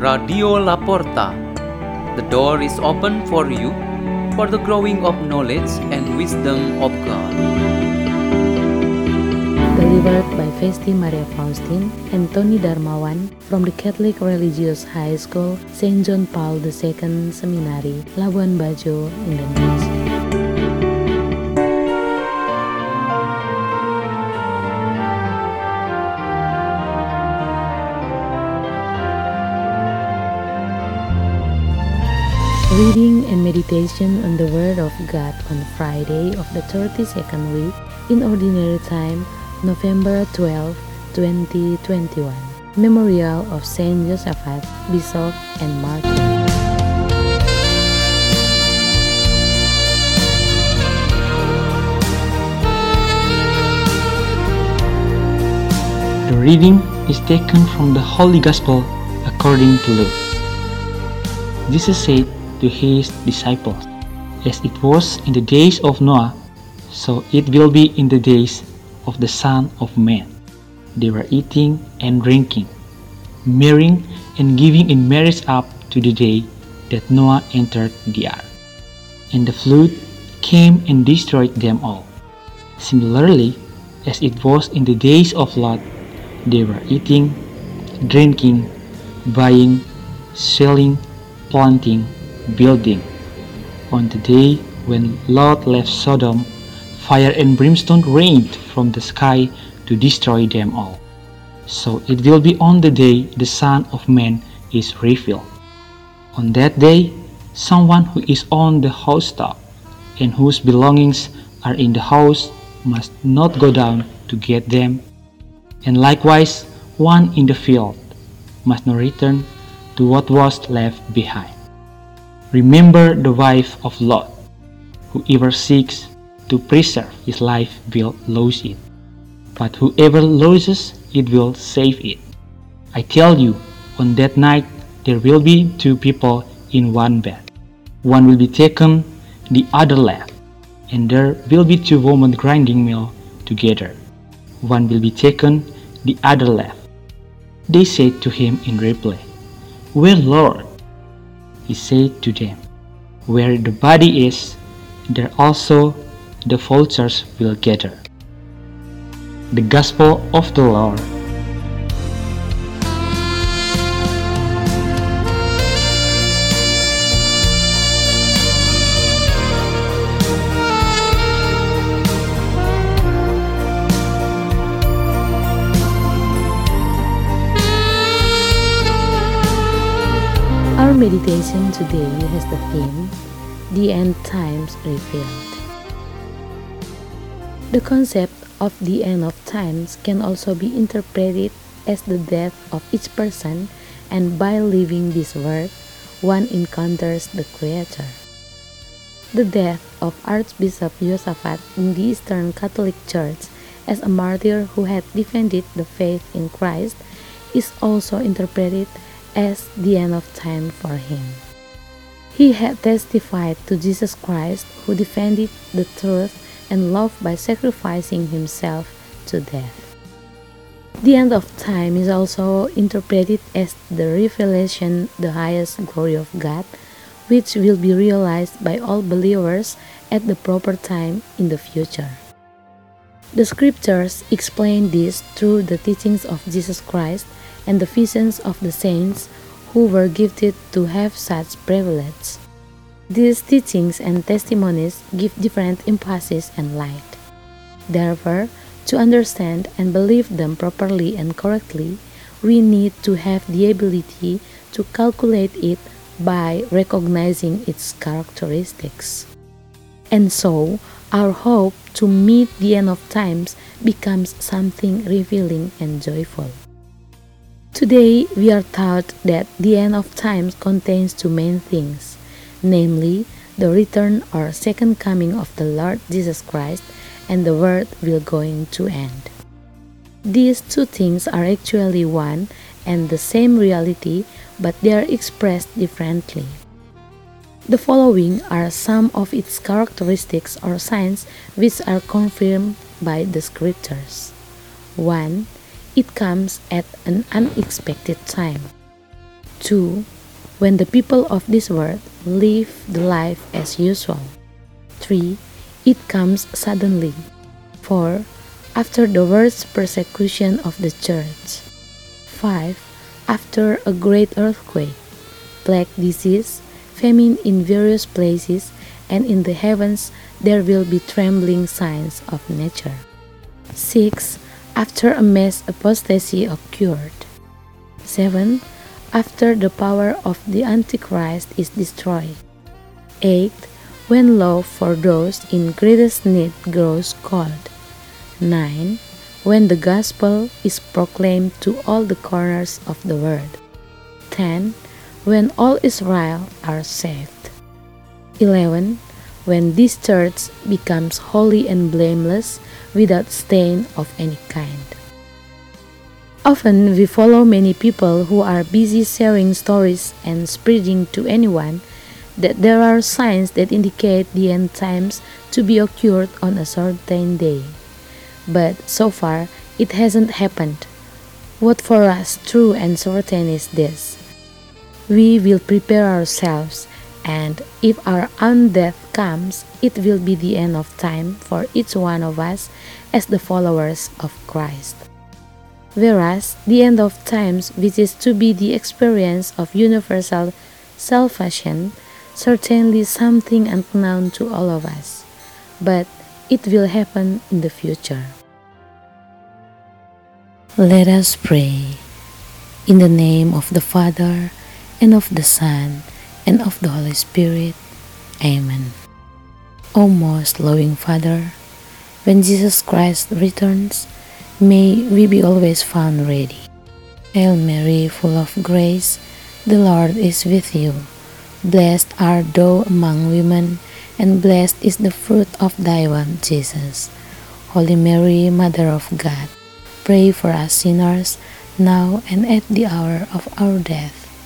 Radio Laporta. The door is open for you for the growing of knowledge and wisdom of God. Delivered by Festi Maria Faustin and Tony Darmawan from the Catholic Religious High School, St. John Paul II Seminary, Labuan Bajo, Indonesia. Meditation on the Word of God on Friday of the 32nd week in Ordinary Time, November 12, 2021. Memorial of Saint Josaphat, Bishop and Martyr. The reading is taken from the Holy Gospel according to Luke. Jesus said to his disciples, As it was in the days of Noah, so it will be in the days of the Son of Man. They were eating and drinking, marrying and giving in marriage up to the day that Noah entered the ark. And the flood came and destroyed them all. Similarly, as it was in the days of Lot, they were eating, drinking, buying, selling, planting, building. On the day when Lot left Sodom, fire and brimstone rained from the sky to destroy them all. So it will be on the day the Son of Man is revealed. On that day, someone who is on the housetop and whose belongings are in the house must not go down to get them, and likewise one in the field must not return to what was left behind. Remember the wife of Lot. Whoever seeks to preserve his life will lose it, but whoever loses it will save it. I tell you, on that night there will be two people in one bed. One will be taken, the other left, and there will be two women grinding meal together. One will be taken, the other left. They said to him in reply, Well, Lord, he said to them, Where the body is, there also the vultures will gather. The Gospel of the Lord. Our meditation today has the theme The End Times Revealed. The concept of the end of times can also be interpreted as the death of each person, and by leaving this world, one encounters the Creator. The death of Archbishop Josaphat in the Eastern Catholic Church as a martyr who had defended the faith in Christ is also interpreted as the end of time for him. He had testified to Jesus Christ, who defended the truth and love by sacrificing himself to death. The end of time is also interpreted as the revelation, the highest glory of God, which will be realized by all believers at the proper time in the future. The scriptures explain this through the teachings of Jesus Christ and the visions of the saints who were gifted to have such privilege. These teachings and testimonies give different emphasis and light. Therefore, to understand and believe them properly and correctly, we need to have the ability to calculate it by recognizing its characteristics. And so, our hope to meet the end of times becomes something revealing and joyful. Today, we are taught that the end of times contains two main things, namely, the return or second coming of the Lord Jesus Christ and the world will going to end. These two things are actually one and the same reality, but they are expressed differently. The following are some of its characteristics or signs which are confirmed by the scriptures. 1 it comes at an unexpected time. 2. When the people of this world live the life as usual. 3. It comes suddenly. 4. After the worst persecution of the church. 5. After a great earthquake, plague disease, famine in various places, and in the heavens there will be trembling signs of nature. 6. After a mass apostasy occurred. 7. After the power of the Antichrist is destroyed. 8. When love for those in greatest need grows cold. 9. When the gospel is proclaimed to all the corners of the world. 10. When all Israel are saved. 11. When this church becomes holy and blameless without stain of any kind. Often we follow many people who are busy sharing stories and spreading to anyone that there are signs that indicate the end times to be occurred on a certain day. But so far, it hasn't happened. What for us true and certain is this we will prepare ourselves, and if our own death comes, it will be the end of time for each one of us as the followers of Christ. Whereas the end of times, which is to be the experience of universal salvation, certainly something unknown to all of us, but it will happen in the future. Let us pray. In the name of the Father, and of the Son, and of the Holy Spirit. Amen. O most loving Father, when Jesus Christ returns, may we be always found ready. Hail Mary, full of grace, the Lord is with you. Blessed art thou among women, and blessed is the fruit of thy womb, Jesus. Holy Mary, Mother of God, pray for us sinners, now and at the hour of our death.